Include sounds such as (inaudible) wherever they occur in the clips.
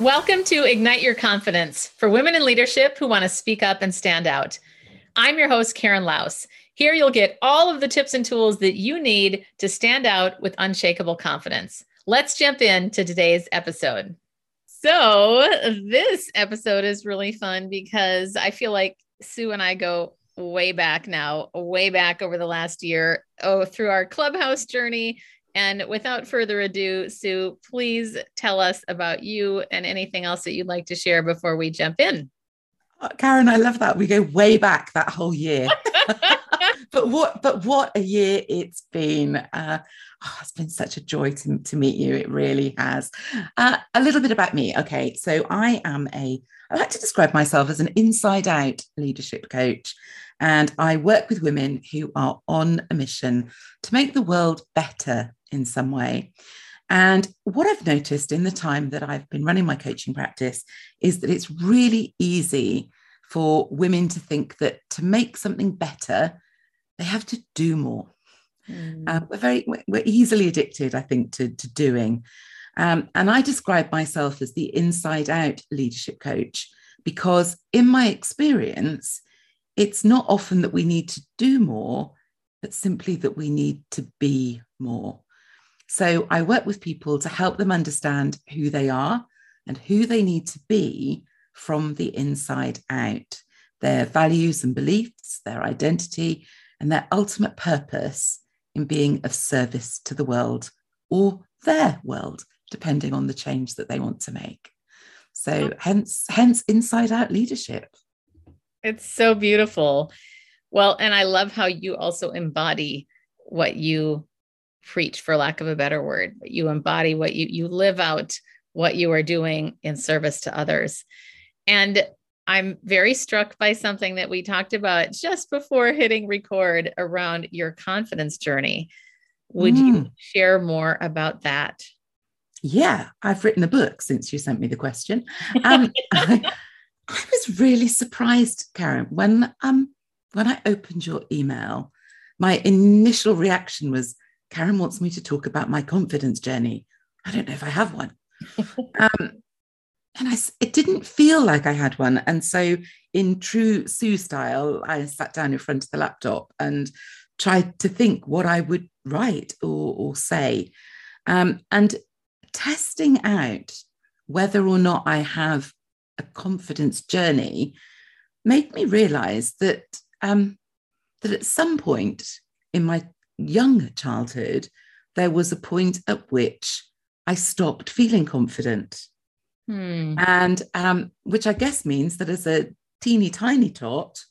Welcome to Ignite Your Confidence for women in leadership who want to speak up and stand out. I'm your host, Karen Laos. Here you'll get all of the tips and tools that you need to stand out with unshakable confidence. Let's jump into today's episode. So, this episode is really fun because I feel like Sue and I go way back now, way back over the last year, oh, through our clubhouse journey and without further ado, Sue, please tell us about you and anything else that you'd like to share before we jump in. Oh, Karen, I love that. We go way back that whole year. (laughs) (laughs) but what but what a year it's been. Uh, oh, it's been such a joy to, to meet you. It really has. Uh, a little bit about me. Okay, so I am a I like to describe myself as an inside out leadership coach. And I work with women who are on a mission to make the world better in some way. And what I've noticed in the time that I've been running my coaching practice is that it's really easy for women to think that to make something better, they have to do more. Mm. Uh, we're very we're easily addicted, I think, to, to doing. Um, and I describe myself as the inside out leadership coach because, in my experience, it's not often that we need to do more, but simply that we need to be more. So I work with people to help them understand who they are and who they need to be from the inside out, their values and beliefs, their identity, and their ultimate purpose in being of service to the world or their world, depending on the change that they want to make. So oh. hence, hence inside out leadership. It's so beautiful. Well, and I love how you also embody what you preach for lack of a better word you embody what you you live out what you are doing in service to others. And i'm very struck by something that we talked about just before hitting record around your confidence journey. Would mm. you share more about that? Yeah i've written a book since you sent me the question. Um, I, (laughs) (laughs) I was really surprised karen when um when i opened your email my initial reaction was Karen wants me to talk about my confidence journey. I don't know if I have one. (laughs) um, and I, it didn't feel like I had one. And so, in true Sue style, I sat down in front of the laptop and tried to think what I would write or, or say. Um, and testing out whether or not I have a confidence journey made me realize that um, that at some point in my young childhood, there was a point at which I stopped feeling confident. Hmm. And um, which I guess means that as a teeny tiny tot,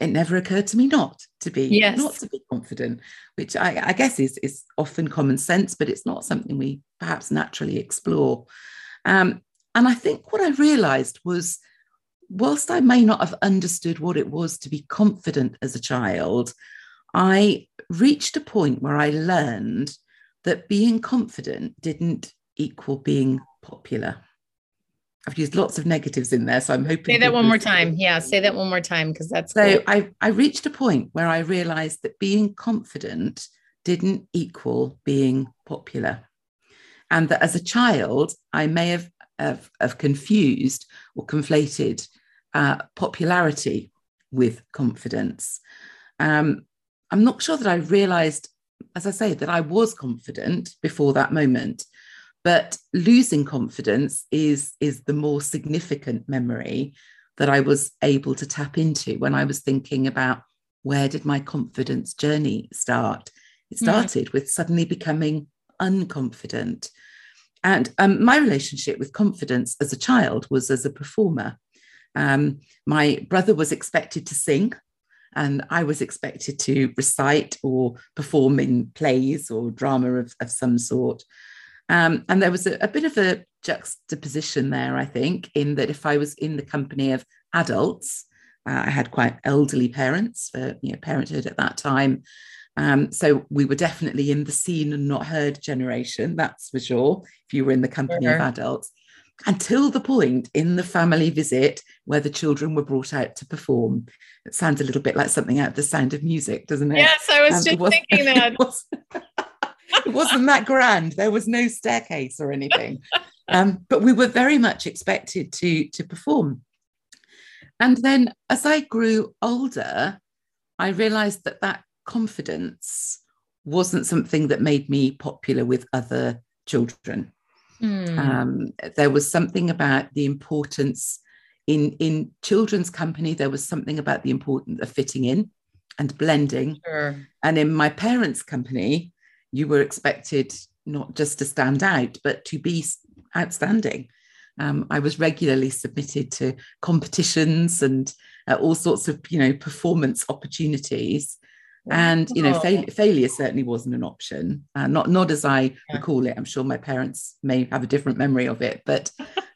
it never occurred to me not to be yes. not to be confident, which I, I, guess is is often common sense, but it's not something we perhaps naturally explore. Um, and I think what I realized was, whilst I may not have understood what it was to be confident as a child, I reached a point where I learned that being confident didn't equal being popular. I've used lots of negatives in there, so I'm hoping. Say that one more time. Yeah, say that one more time because that's so. Cool. I I reached a point where I realised that being confident didn't equal being popular, and that as a child I may have have, have confused or conflated uh, popularity with confidence. Um, I'm not sure that I realized, as I say, that I was confident before that moment. But losing confidence is, is the more significant memory that I was able to tap into when I was thinking about where did my confidence journey start? It hmm. started mm. with suddenly becoming unconfident. And um, my relationship with confidence as a child was as a performer. Um, my brother was expected to sing and I was expected to recite or perform in plays or drama of, of some sort. Um, and there was a, a, bit of a juxtaposition there, I think, in that if I was in the company of adults, uh, I had quite elderly parents for you know, parenthood at that time. Um, so we were definitely in the seen and not heard generation, that's for sure, if you were in the company sure. of adults until the point in the family visit where the children were brought out to perform. It sounds a little bit like something out of the sound of music, doesn't it? Yes, I was um, just was, thinking (laughs) that. It, was, it wasn't that grand. There was no staircase or anything. um, but we were very much expected to to perform. And then as I grew older, I realized that that confidence wasn't something that made me popular with other children. Mm. Um, there was something about the importance in in children's company. There was something about the importance of fitting in and blending. Sure. And in my parents' company, you were expected not just to stand out, but to be outstanding. Um, I was regularly submitted to competitions and uh, all sorts of, you know, performance opportunities. And you know, oh. fail- failure certainly wasn't an option. Uh, not not as I yeah. recall it. I'm sure my parents may have a different memory of it, but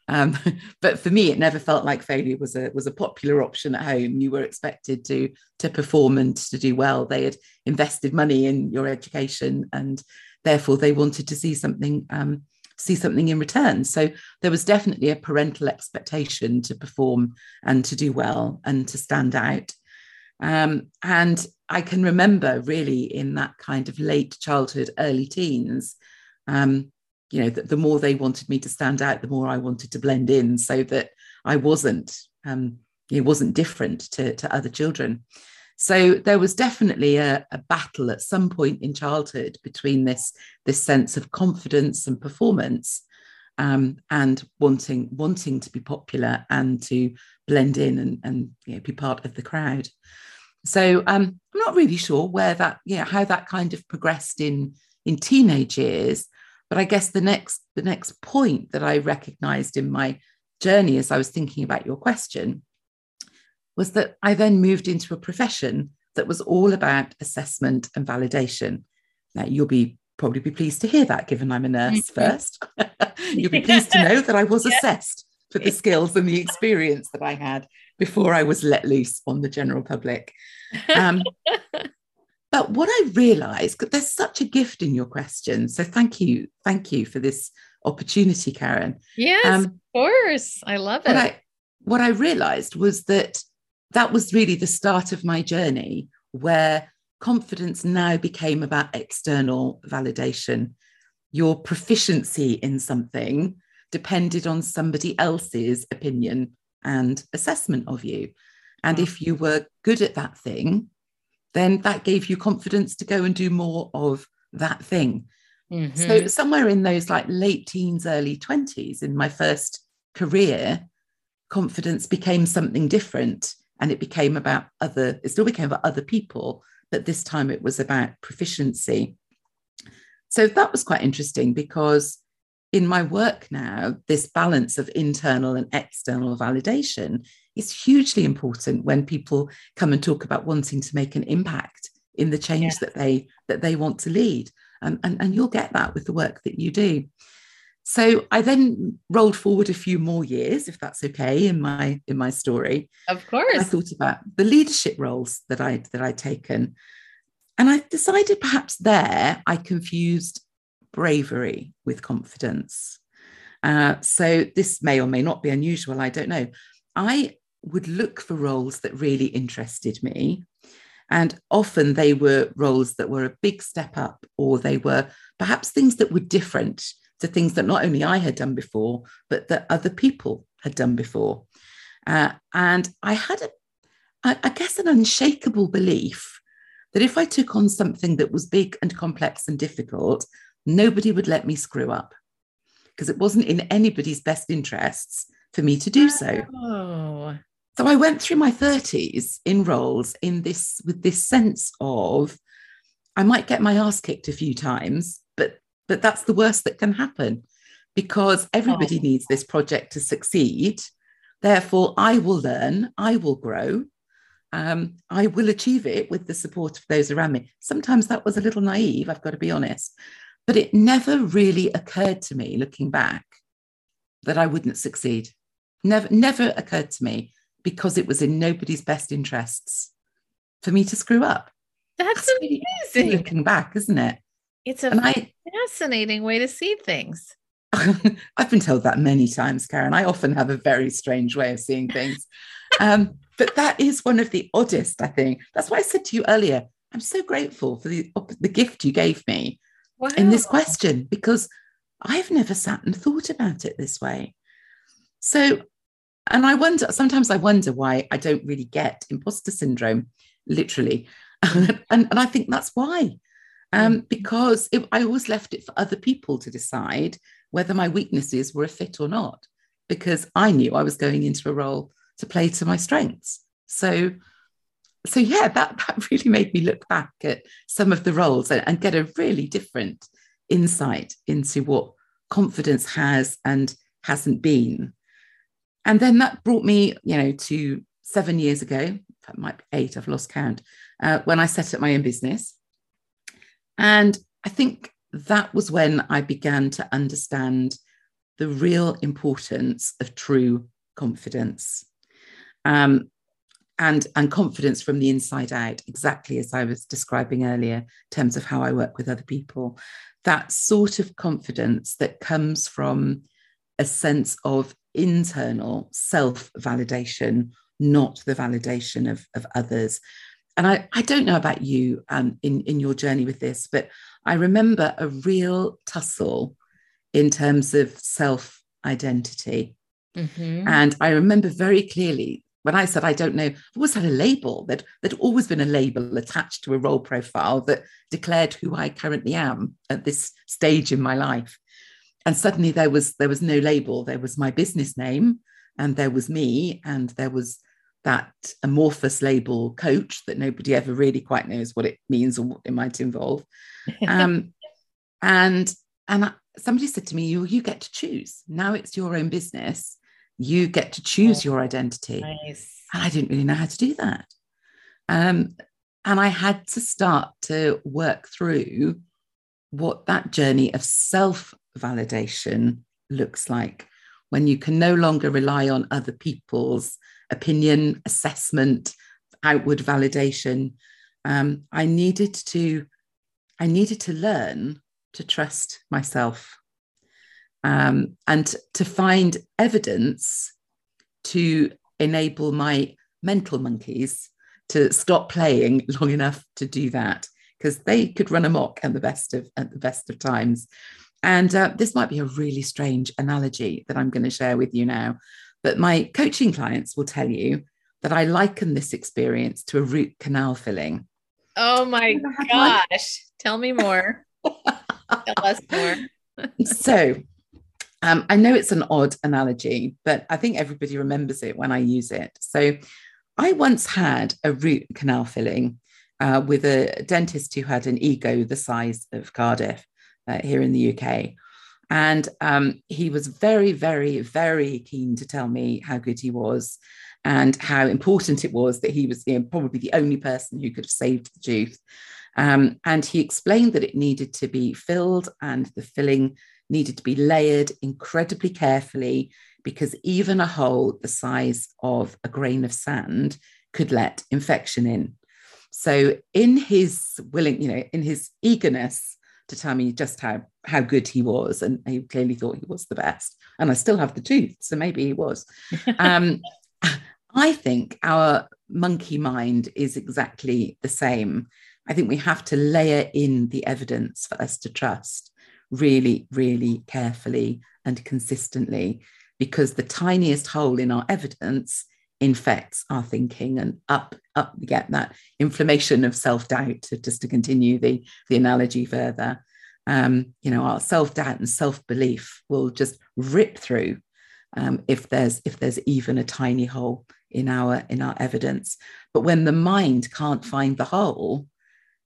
um, (laughs) but for me, it never felt like failure was a was a popular option at home. You were expected to to perform and to do well. They had invested money in your education, and therefore they wanted to see something um, see something in return. So there was definitely a parental expectation to perform and to do well and to stand out. Um, and I can remember really in that kind of late childhood, early teens, um, you know, the, the, more they wanted me to stand out, the more I wanted to blend in so that I wasn't, um, it wasn't different to, to other children. So there was definitely a, a, battle at some point in childhood between this, this sense of confidence and performance um, and wanting wanting to be popular and to blend in and, and you know, be part of the crowd. So um, I'm not really sure where that, yeah, you know, how that kind of progressed in in teenage years. But I guess the next the next point that I recognised in my journey as I was thinking about your question was that I then moved into a profession that was all about assessment and validation. Now you'll be probably be pleased to hear that, given I'm a nurse (laughs) first. (laughs) you'll be pleased to know that I was (laughs) yeah. assessed for the skills and the experience that I had before I was let loose on the general public. Um, (laughs) but what I realized, because there's such a gift in your question. So thank you. Thank you for this opportunity, Karen. Yes, um, of course. I love it. What I, what I realized was that that was really the start of my journey where confidence now became about external validation. Your proficiency in something depended on somebody else's opinion and assessment of you. And if you were good at that thing, then that gave you confidence to go and do more of that thing. Mm-hmm. So, somewhere in those like late teens, early 20s, in my first career, confidence became something different and it became about other, it still became about other people, but this time it was about proficiency. So, that was quite interesting because in my work now, this balance of internal and external validation is hugely important when people come and talk about wanting to make an impact in the change yeah. that they that they want to lead. And, and, and you'll get that with the work that you do. So I then rolled forward a few more years, if that's okay, in my in my story. Of course. I thought about the leadership roles that I that I'd taken. And I decided perhaps there I confused bravery with confidence. Uh, so this may or may not be unusual, I don't know. I would look for roles that really interested me. And often they were roles that were a big step up, or they were perhaps things that were different to things that not only I had done before, but that other people had done before. Uh, and I had, a, I, I guess, an unshakable belief that if I took on something that was big and complex and difficult, nobody would let me screw up because it wasn't in anybody's best interests for me to do so. Oh. So I went through my 30s in roles in this with this sense of I might get my ass kicked a few times, but but that's the worst that can happen because everybody oh. needs this project to succeed. Therefore, I will learn, I will grow, um, I will achieve it with the support of those around me. Sometimes that was a little naive, I've got to be honest. But it never really occurred to me, looking back, that I wouldn't succeed. Never, never occurred to me because it was in nobody's best interests for me to screw up. That's, That's amazing. Really looking back, isn't it? It's a and fascinating I, way to see things. (laughs) I've been told that many times, Karen. I often have a very strange way of seeing things. um, but that is one of the oddest, I think. That's why I said to you earlier, I'm so grateful for the, the gift you gave me wow. in this question because I've never sat and thought about it this way. So, and I wonder, sometimes I wonder why I don't really get imposter syndrome, literally. (laughs) and, and I think that's why. Um, mm. because it, I always left it for other people to decide whether my weaknesses were a fit or not, because I knew I was going into a role to play to my strengths. So, so yeah, that (laughs) that really made me look back at some of the roles and, and get a really different insight into what confidence has and hasn't been. And then that brought me, you know, to seven years ago, that might be eight, I've lost count, uh, when I set up my own business. And I think that was when I began to understand the real importance of true confidence. Um, and, and confidence from the inside out, exactly as I was describing earlier, in terms of how I work with other people. That sort of confidence that comes from a sense of internal self validation, not the validation of, of others. And I, I don't know about you um, in, in your journey with this, but I remember a real tussle in terms of self identity. Mm-hmm. And I remember very clearly when I said I don't know, I've always had a label that there'd always been a label attached to a role profile that declared who I currently am at this stage in my life. And suddenly there was there was no label. There was my business name, and there was me, and there was that amorphous label coach that nobody ever really quite knows what it means or what it might involve. (laughs) Um, and and somebody said to me, "You you get to choose. Now it's your own business." You get to choose your identity. Nice. And I didn't really know how to do that. Um, and I had to start to work through what that journey of self validation looks like when you can no longer rely on other people's opinion, assessment, outward validation. Um, I needed to, I needed to learn to trust myself um, and to find evidence to enable my mental monkeys to stop playing (laughs) long enough to do that because they could run amok at the best of at the best of times. And uh, this might be a really strange analogy that i'm going to share with you now but my coaching clients will tell you that i liken this experience to a root canal filling. Oh my gosh. Tell me more. (laughs) Tell us more. So um, I know it's an odd analogy, but I think everybody remembers it when I use it. So I once had a root canal filling uh, with a dentist who had an ego the size of Cardiff uh, here in the UK. And um, he was very, very, very keen to tell me how good he was and how important it was that he was you know, probably the only person who could have saved the tooth. Um, and he explained that it needed to be filled and the filling needed to be layered incredibly carefully because even a hole the size of a grain of sand could let infection in. So, in his willing, you know, in his eagerness to tell me just how how good he was, and he clearly thought he was the best, and I still have the tooth, so maybe he was. (laughs) Um, I think our monkey mind is exactly the same. I think we have to layer in the evidence for us to trust really, really carefully and consistently, because the tiniest hole in our evidence infects our thinking and up up we get that inflammation of self-doubt to, just to continue the the analogy further. Um, you know our self-doubt and self-belief will just rip through um, if there's if there's even a tiny hole in our in our evidence. But when the mind can't find the hole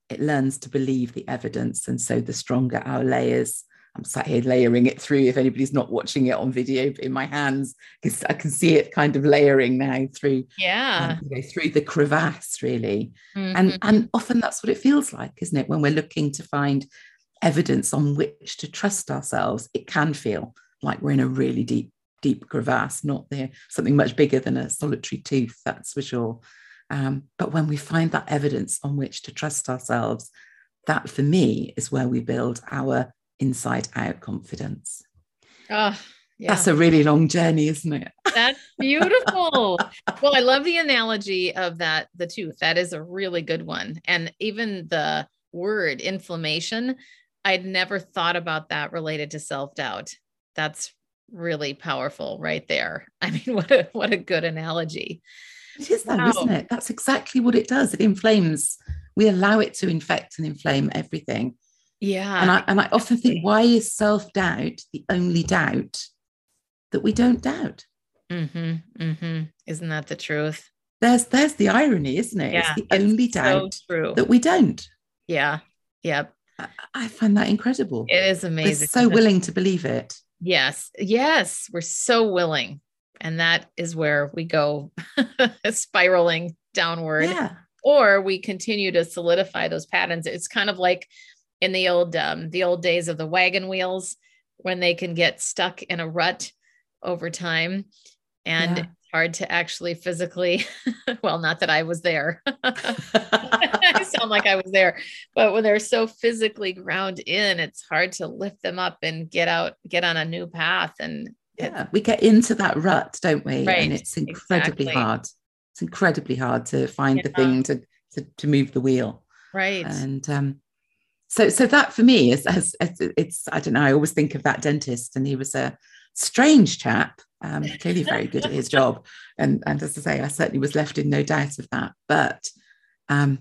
it learns to believe the evidence. And so the stronger our layers, I'm sat here layering it through. If anybody's not watching it on video in my hands, because I can see it kind of layering now through, yeah, um, you know, through the crevasse, really. Mm-hmm. And and often that's what it feels like, isn't it? When we're looking to find evidence on which to trust ourselves, it can feel like we're in a really deep, deep crevasse, not there something much bigger than a solitary tooth, that's for sure. Um, but when we find that evidence on which to trust ourselves, that for me is where we build our inside out confidence. Oh, yeah. That's a really long journey, isn't it? (laughs) That's beautiful. well, I love the analogy of that, the tooth. That is a really good one. And even the word inflammation, I'd never thought about that related to self doubt. That's really powerful right there. (laughs) I mean, what a what a good analogy. It is though, wow. isn't it? That's exactly what it does. It inflames. We allow it to infect and inflame everything. Yeah. And I and I often think, why is self-doubt the only doubt that we don't doubt? Mm-hmm. Mm-hmm. Isn't that the truth? There's there's the irony, isn't it? Yeah, it's the only doubt so that we don't. Yeah. Yep. I, I find that incredible. It is amazing. We're so willing to believe it. Yes. Yes. We're so willing. And that is where we go (laughs) spiraling downward. Yeah. Or we continue to solidify those patterns. It's kind of like in the old um, the old days of the wagon wheels when they can get stuck in a rut over time. And yeah. it's hard to actually physically, (laughs) well, not that I was there. (laughs) I sound like I was there, but when they're so physically ground in, it's hard to lift them up and get out, get on a new path. And yeah, we get into that rut, don't we? Right, and it's incredibly exactly. hard. It's incredibly hard to find yeah. the thing to, to, to move the wheel. Right. And um, so so that for me is as, it's I don't know. I always think of that dentist, and he was a strange chap, um, clearly very good at his (laughs) job. And and as I say, I certainly was left in no doubt of that. But um,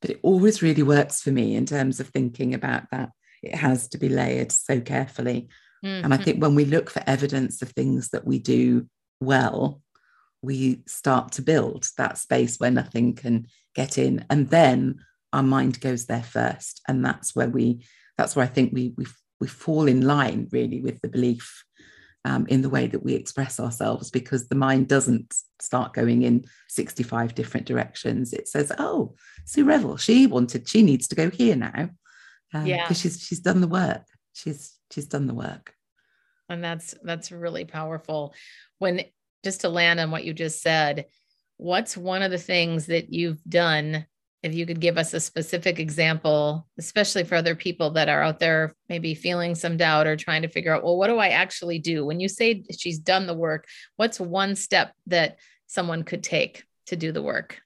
but it always really works for me in terms of thinking about that. It has to be layered so carefully. Mm-hmm. And I mm-hmm. think when we look for evidence of things that we do well, we start to build that space where nothing can get in. And then our mind goes there first. And that's where we, that's where I think we we we fall in line really with the belief um, in the way that we express ourselves because the mind doesn't start going in 65 different directions. It says, oh, Sue Revel, she wanted, she needs to go here now. Um, yeah. Because she's she's done the work. She's she's done the work. And that's that's really powerful. When just to land on what you just said, what's one of the things that you've done if you could give us a specific example, especially for other people that are out there maybe feeling some doubt or trying to figure out, well, what do I actually do? When you say she's done the work, what's one step that someone could take to do the work?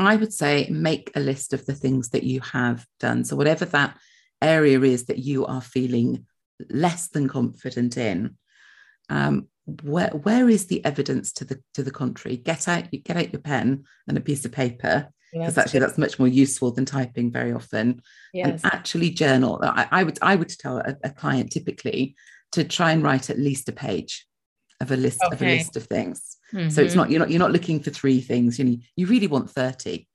I would say make a list of the things that you have done. So, whatever that area is that you are feeling less than confident in, um, where, where is the evidence to the to the contrary? Get out get out your pen and a piece of paper because yes. actually that's much more useful than typing very often yes. and actually journal I, I, would i would tell a, a, client typically to try and write at least a page of a list okay. of a list of things mm-hmm. so it's not you're not you're not looking for three things you know you really want 30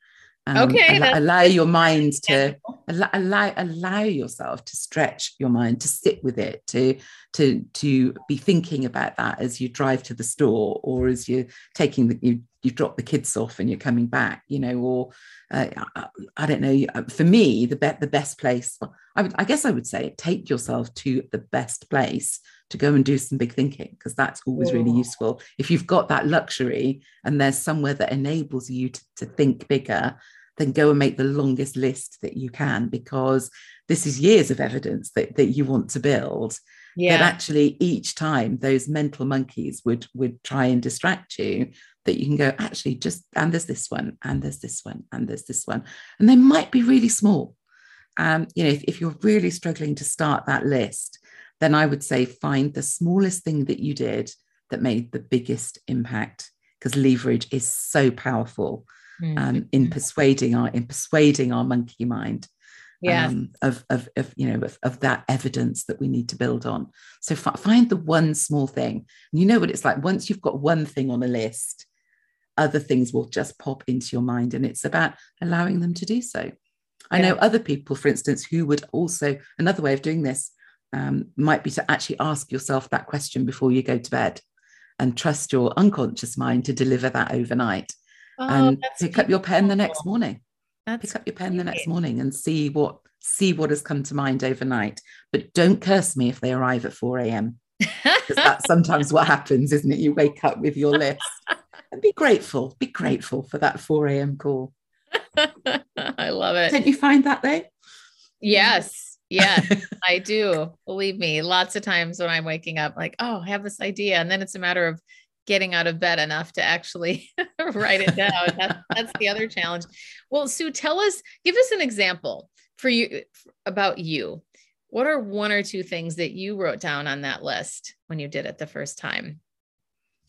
um, okay allow, allow your mind to allow, allow allow yourself to stretch your mind to sit with it to to to be thinking about that as you drive to the store or as you're taking the you you drop the kids off and you're coming back you know or uh, I, I, don't know uh, for me the be- the best place I would I guess I would say take yourself to the best place to go and do some big thinking because that's always really useful. If you've got that luxury and there's somewhere that enables you to, to think bigger then go and make the longest list that you can because this is years of evidence that, that you want to build yeah. that actually each time those mental monkeys would would try and distract you that you can go actually just and there's this one and there's this one and there's this one and they might be really small um, you know if, if you're really struggling to start that list then i would say find the smallest thing that you did that made the biggest impact because leverage is so powerful mm-hmm. um, in persuading our in persuading our monkey mind yeah. Um, of, of, of, you know, of, of, that evidence that we need to build on. So f- find the one small thing. You know what it's like once you've got one thing on a list, other things will just pop into your mind. And it's about allowing them to do so. I yeah. know other people, for instance, who would also, another way of doing this um, might be to actually ask yourself that question before you go to bed and trust your unconscious mind to deliver that overnight. Oh, and pick beautiful. up your pen the next morning. That's pick up your pen the next morning and see what see what has come to mind overnight. But don't curse me if they arrive at 4 a.m. Because that's (laughs) sometimes what happens, isn't it? You wake up with your list. And be grateful. Be grateful for that 4 a.m. call. (laughs) I love it. Don't you find that though? Yes. Yes, (laughs) I do. Believe me, lots of times when I'm waking up, like, oh, I have this idea. And then it's a matter of getting out of bed enough to actually (laughs) write it down. (laughs) That's, that's the other challenge. Well, Sue, tell us, give us an example for you about you. what are one or two things that you wrote down on that list when you did it the first time?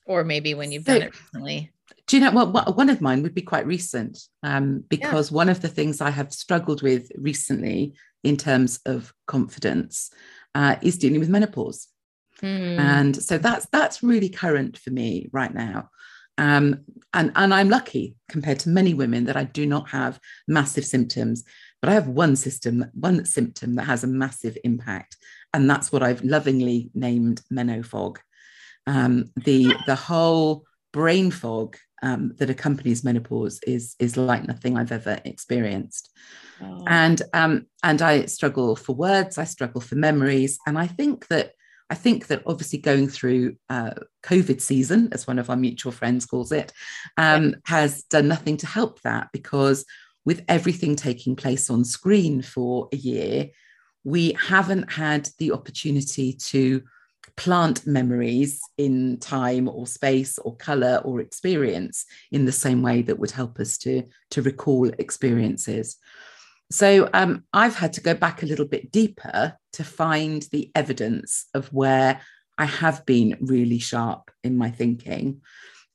Or maybe when you've so, done it recently? Do you know what? One of mine would be quite recent um, because yeah. one of the things I have struggled with recently in terms of confidence uh, is dealing with menopause. Mm. And so that's that's really current for me right now. Um, and, and I'm lucky compared to many women that I do not have massive symptoms. But I have one system, one symptom that has a massive impact, and that's what I've lovingly named menofog. Um, the (laughs) the whole brain fog um, that accompanies menopause is is like nothing I've ever experienced. Oh. And um, and I struggle for words, I struggle for memories, and I think that I think that obviously going through uh, COVID season, as one of our mutual friends calls it, um, has done nothing to help that because with everything taking place on screen for a year, we haven't had the opportunity to plant memories in time or space or color or experience in the same way that would help us to, to recall experiences. So um, I've had to go back a little bit deeper to find the evidence of where I have been really sharp in my thinking.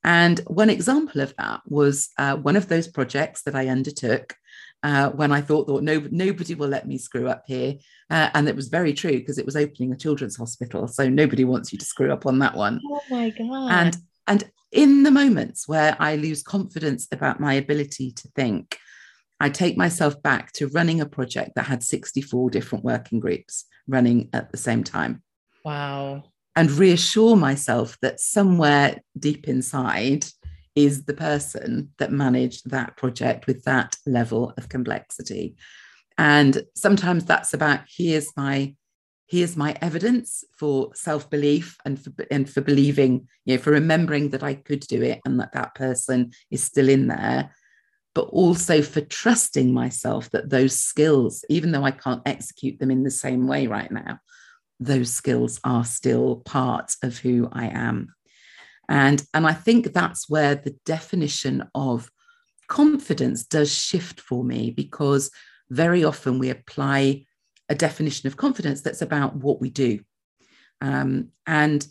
And one example of that was uh, one of those projects that I undertook uh, when I thought, thought no, nobody will let me screw up here. Uh, and it was very true because it was opening a children's hospital. So nobody wants you to screw up on that one. Oh my God. And, and in the moments where I lose confidence about my ability to think, I take myself back to running a project that had 64 different working groups running at the same time. Wow. And reassure myself that somewhere deep inside is the person that managed that project with that level of complexity. And sometimes that's about here's my here's my evidence for self-belief and for and for believing you know for remembering that I could do it and that that person is still in there but also for trusting myself that those skills even though I can't execute them in the same way right now those skills are still part of who I am. And, and I think that's where the definition of confidence does shift for me because very often we apply a definition of confidence that's about what we do. Um, and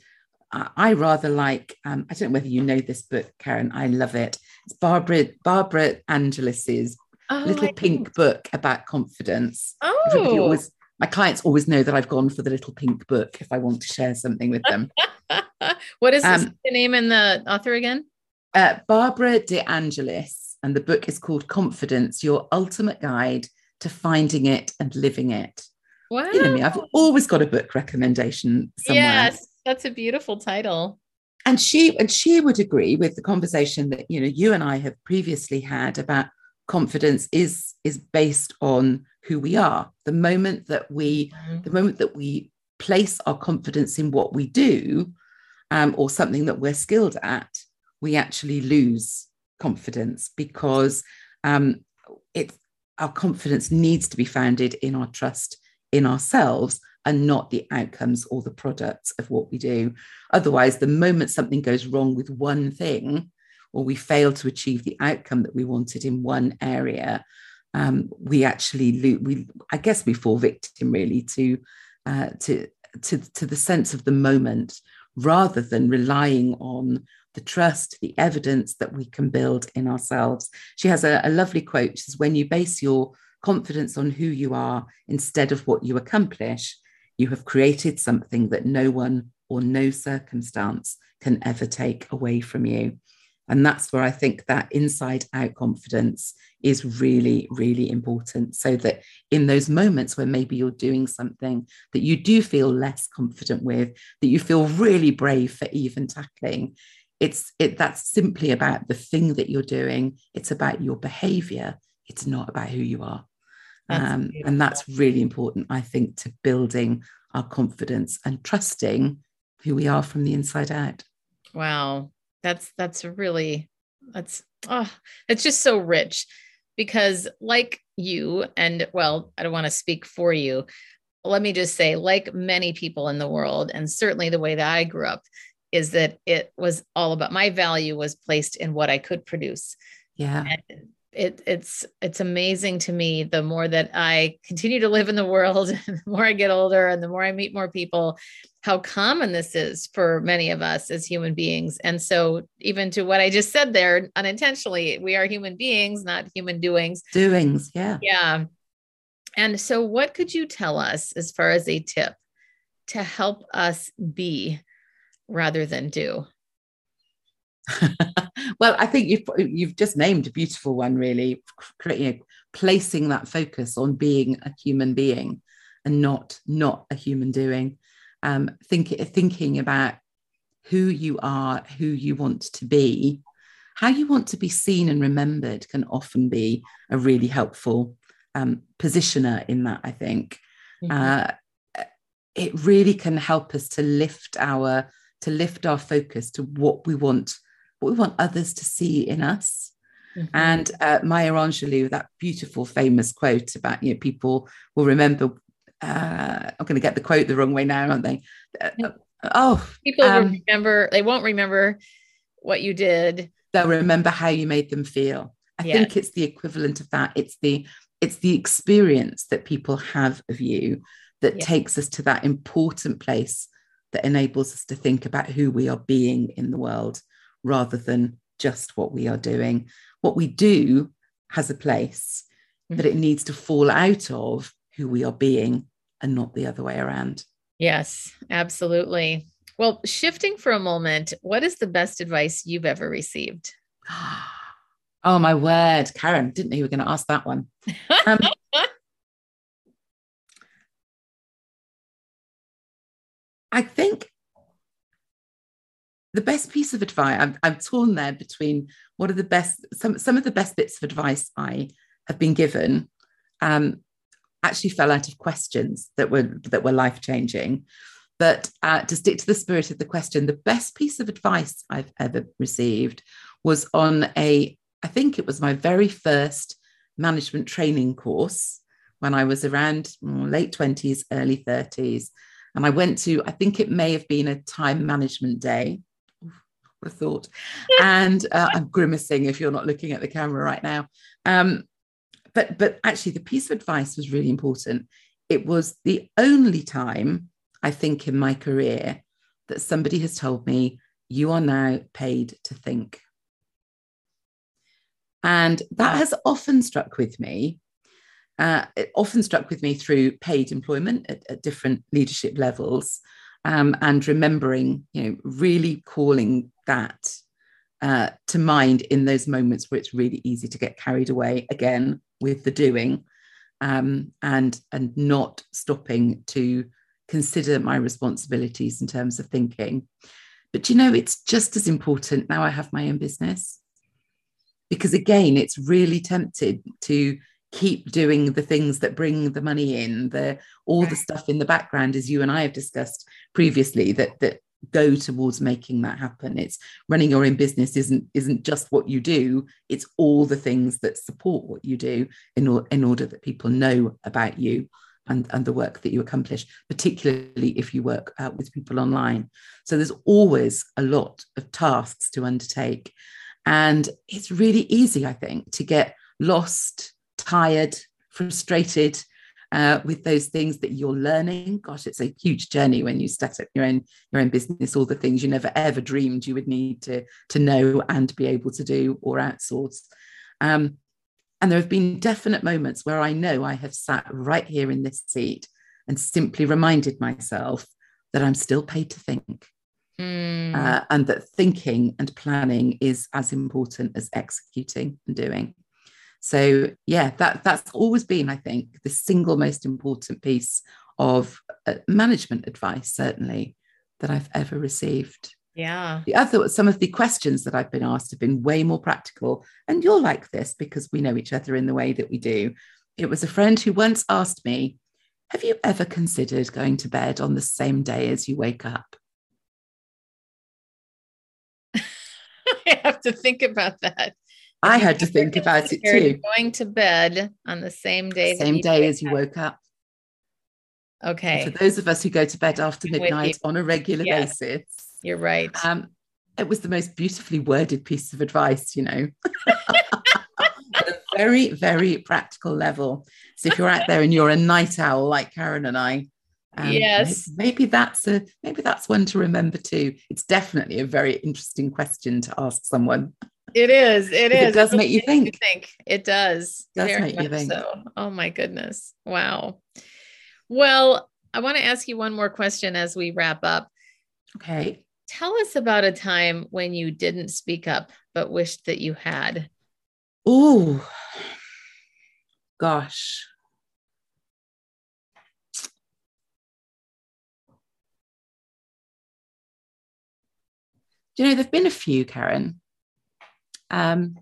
I rather like, um, I don't know whether you know this book, Karen, I love it. It's Barbara, Barbara Angelis's oh, little I pink think. book about confidence. Oh. Everybody always my clients always know that I've gone for the little pink book if I want to share something with them. (laughs) what is um, the name and the author again? Uh, Barbara De Angelis, and the book is called Confidence: Your Ultimate Guide to Finding It and Living It. Wow! You know me; I've always got a book recommendation somewhere. Yes, that's a beautiful title. And she and she would agree with the conversation that you know you and I have previously had about confidence is is based on who we are the moment that we mm-hmm. the moment that we place our confidence in what we do um, or something that we're skilled at we actually lose confidence because um, it our confidence needs to be founded in our trust in ourselves and not the outcomes or the products of what we do otherwise the moment something goes wrong with one thing or we fail to achieve the outcome that we wanted in one area, um, we actually we I guess we fall victim really to uh, to to to the sense of the moment rather than relying on the trust, the evidence that we can build in ourselves. She has a, a lovely quote. Says, "When you base your confidence on who you are instead of what you accomplish, you have created something that no one or no circumstance can ever take away from you." And that's where I think that inside out confidence is really, really important. So that in those moments where maybe you're doing something that you do feel less confident with, that you feel really brave for even tackling, it's it that's simply about the thing that you're doing. It's about your behavior. It's not about who you are. Um, and that's really important, I think, to building our confidence and trusting who we are from the inside out. Wow. That's that's really that's oh it's just so rich because like you and well i don't want to speak for you. Let me just say like many people in the world and certainly the way that i grew up is that it was all about my value was placed in what i could produce. Yeah. And, it, it's it's amazing to me the more that I continue to live in the world, (laughs) the more I get older, and the more I meet more people, how common this is for many of us as human beings. And so, even to what I just said there, unintentionally, we are human beings, not human doings. Doings, yeah, yeah. And so, what could you tell us as far as a tip to help us be rather than do? Well, I think you've you've just named a beautiful one, really, you know, placing that focus on being a human being and not not a human doing. Um, think, thinking about who you are, who you want to be, how you want to be seen and remembered can often be a really helpful um, positioner in that. I think mm-hmm. uh, it really can help us to lift our to lift our focus to what we want what we want others to see in us. Mm-hmm. And uh, Maya Angelou, that beautiful, famous quote about, you know, people will remember, uh, I'm going to get the quote the wrong way now, aren't they? Uh, oh, people um, remember, they won't remember what you did. They'll remember how you made them feel. I yes. think it's the equivalent of that. It's the, it's the experience that people have of you that yes. takes us to that important place that enables us to think about who we are being in the world rather than just what we are doing. What we do has a place, mm-hmm. but it needs to fall out of who we are being and not the other way around. Yes, absolutely. Well, shifting for a moment, what is the best advice you've ever received? (gasps) Oh, my word. Karen, didn't know you were going to ask that one. Um, (laughs) I think the best piece of advice I'm, I'm torn there between what are the best some some of the best bits of advice I have been given um, actually fell out of questions that were that were life changing. But uh, to stick to the spirit of the question, the best piece of advice I've ever received was on a I think it was my very first management training course when I was around mm, late 20s, early 30s. And I went to, I think it may have been a time management day have thought. and uh, I'm grimacing if you're not looking at the camera right now. Um, but but actually, the piece of advice was really important. It was the only time I think in my career that somebody has told me you are now paid to think. And that has often struck with me. Uh, it often struck with me through paid employment at, at different leadership levels um, and remembering, you know, really calling that uh, to mind in those moments where it's really easy to get carried away again with the doing um, and and not stopping to consider my responsibilities in terms of thinking. But you know, it's just as important now I have my own business because again, it's really tempted to keep doing the things that bring the money in the all the stuff in the background as you and i have discussed previously that that go towards making that happen. It's running your own business isn't isn't just what you do. It's all the things that support what you do in, or, in order that people know about you and, and the work that you accomplish particularly if you work uh, with people online. So there's always a lot of tasks to undertake. And it's really easy i think to get lost tired, frustrated uh, with those things that you're learning. Gosh, it's a huge journey when you set up your own your own business. All the things you never ever dreamed you would need to to know and be able to do or outsource. Um, and there have been definite moments where I know I have sat right here in this seat and simply reminded myself that I'm still paid to think. Mm. Uh, and that thinking and planning is as important as executing and doing. So yeah, that that's always been, I think, the single most important piece of uh, management advice, certainly that I've ever received. Yeah. The other, some of the questions that I've been asked have been way more practical, and you're like this because we know each other in the way that we do. It was a friend who once asked me, "Have you ever considered going to bed on the same day as you wake up?" (laughs) I have to think about that. I had to think about it too. Going to bed on the same day. Same day as you woke up. Okay. And for those of us who go to bed after midnight on a regular yes, basis, you're right. Um, it was the most beautifully worded piece of advice, you know. (laughs) At a very, very practical level. So if you're out there and you're a night owl like Karen and I, um, yes, maybe, maybe, that's a maybe that's one to remember too. It's definitely a very interesting question to ask someone. It is. It is. It does make you think. you think. It does. It does make you think. So. Oh my goodness! Wow. Well, I want to ask you one more question as we wrap up. Okay. Tell us about a time when you didn't speak up but wished that you had. Oh, gosh. Do you know, there've been a few, Karen. Um,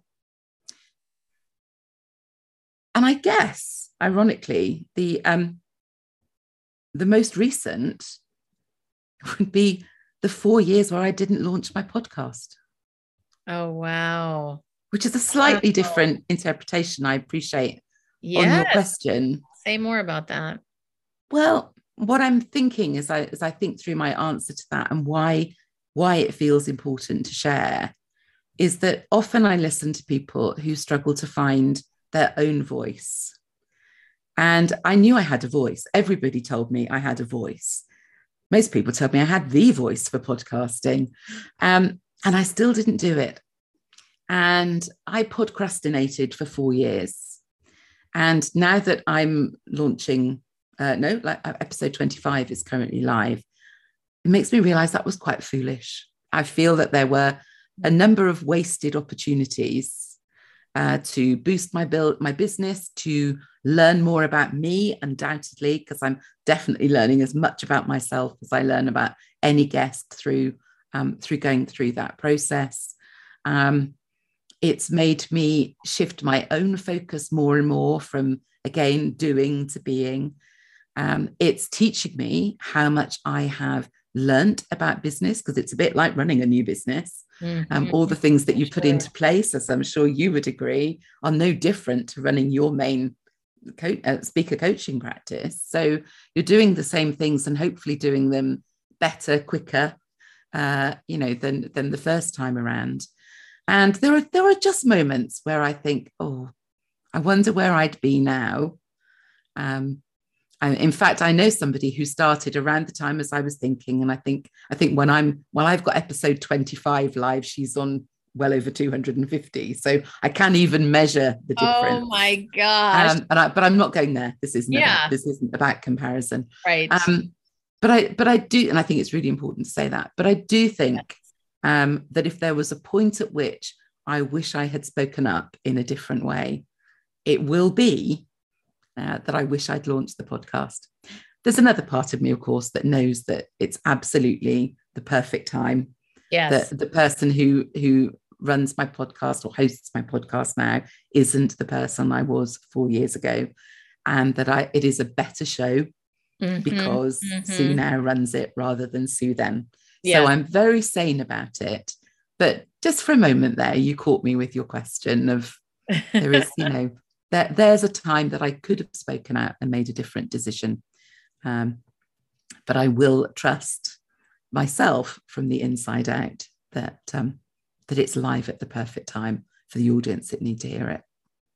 and I guess, ironically, the um, the most recent would be the four years where I didn't launch my podcast. Oh, wow. Which is a slightly wow. different interpretation, I appreciate, yes. on your question. Say more about that. Well, what I'm thinking as I as I think through my answer to that and why why it feels important to share is that often I listen to people who struggle to find their own voice. And I knew I had a voice. Everybody told me I had a voice most people told me I had the voice for podcasting. Um, and I still didn't do it. And I procrastinated for four years. And now that I'm launching, uh, no, like uh, episode 25 is currently live, it makes me realize that was quite foolish. I feel that there were a number of wasted opportunities uh, to boost my build my business, to learn more about me, undoubtedly, because I'm definitely learning as much about myself as I learn about any guest through um, through going through that process. Um, it's made me shift my own focus more and more from again doing to being. Um, it's teaching me how much I have learnt about business because it's a bit like running a new business. Mm-hmm. Um, all the things that you put into place, as I'm sure you would agree, are no different to running your main co- uh, speaker coaching practice. So you're doing the same things and hopefully doing them better, quicker, uh, you know, than than the first time around. And there are there are just moments where I think, oh, I wonder where I'd be now. Um, in fact, I know somebody who started around the time as I was thinking, and I think I think when I'm well, I've got episode 25 live. She's on well over 250, so I can't even measure the oh difference. Oh my gosh! Um, and I, but I'm not going there. This isn't. Yeah. About, this isn't about comparison. Right. Um, but I but I do, and I think it's really important to say that. But I do think um, that if there was a point at which I wish I had spoken up in a different way, it will be uh, that I wish I'd launched the podcast. There's another part of me, of course, that knows that it's absolutely the perfect time. Yes. That the person who who runs my podcast or hosts my podcast now isn't the person I was four years ago, and that I it is a better show mm-hmm, because mm-hmm. Sue now runs it rather than Sue then. Yeah. So I'm very sane about it. But just for a moment there, you caught me with your question of (laughs) there is, you know, there, there's a time that I could have spoken out and made a different decision. Um, but I will trust myself from the inside out that um, that it's live at the perfect time for the audience that need to hear it.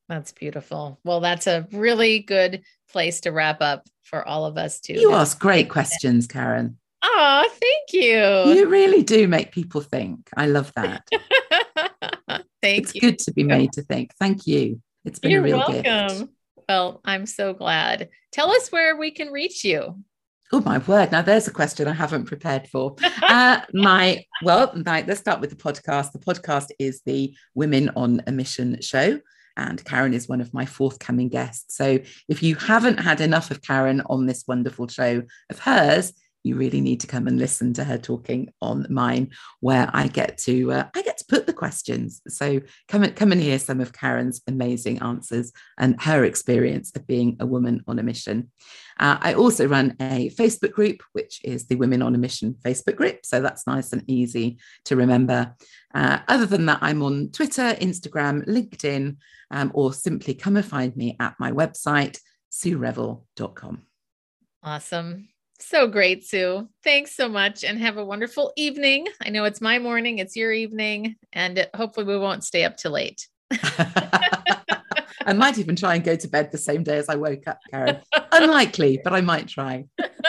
That's beautiful. Well, that's a really good place to wrap up for all of us too. You ask great questions, Karen. Oh, thank you. You really do make people think. I love that. (laughs) thank it's you. good to be made to think. Thank you. It's been You're a real welcome. gift. Well, I'm so glad. Tell us where we can reach you. Oh my word! Now there's a question I haven't prepared for. Uh, my well, my, let's start with the podcast. The podcast is the Women on a Mission show, and Karen is one of my forthcoming guests. So if you haven't had enough of Karen on this wonderful show of hers, you really need to come and listen to her talking on mine, where I get to uh, I get to put the questions. So come and come and hear some of Karen's amazing answers and her experience of being a woman on a mission. Uh, I also run a Facebook group, which is the Women on a Mission Facebook group. So that's nice and easy to remember. Uh, other than that, I'm on Twitter, Instagram, LinkedIn, um, or simply come and find me at my website, suerevel.com. Awesome. So great, Sue. Thanks so much and have a wonderful evening. I know it's my morning, it's your evening, and hopefully we won't stay up too late. I (laughs) I might even try and go to bed the same day as I woke up, Karen. Unlikely, but I might try.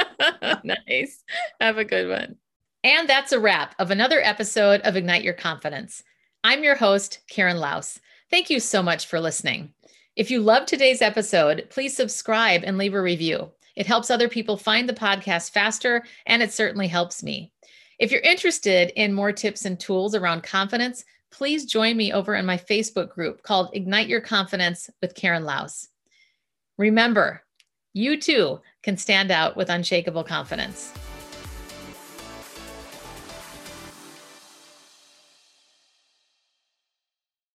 (laughs) nice. Have a good one. And that's a wrap of another episode of Ignite Your Confidence. I'm your host, Karen Laos. Thank you so much for listening. If you loved today's episode, please subscribe and leave a review. It helps other people find the podcast faster, and it certainly helps me. If you're interested in more tips and tools around confidence, please join me over in my Facebook group called Ignite Your Confidence with Karen Laos. Remember, you too can stand out with unshakable confidence.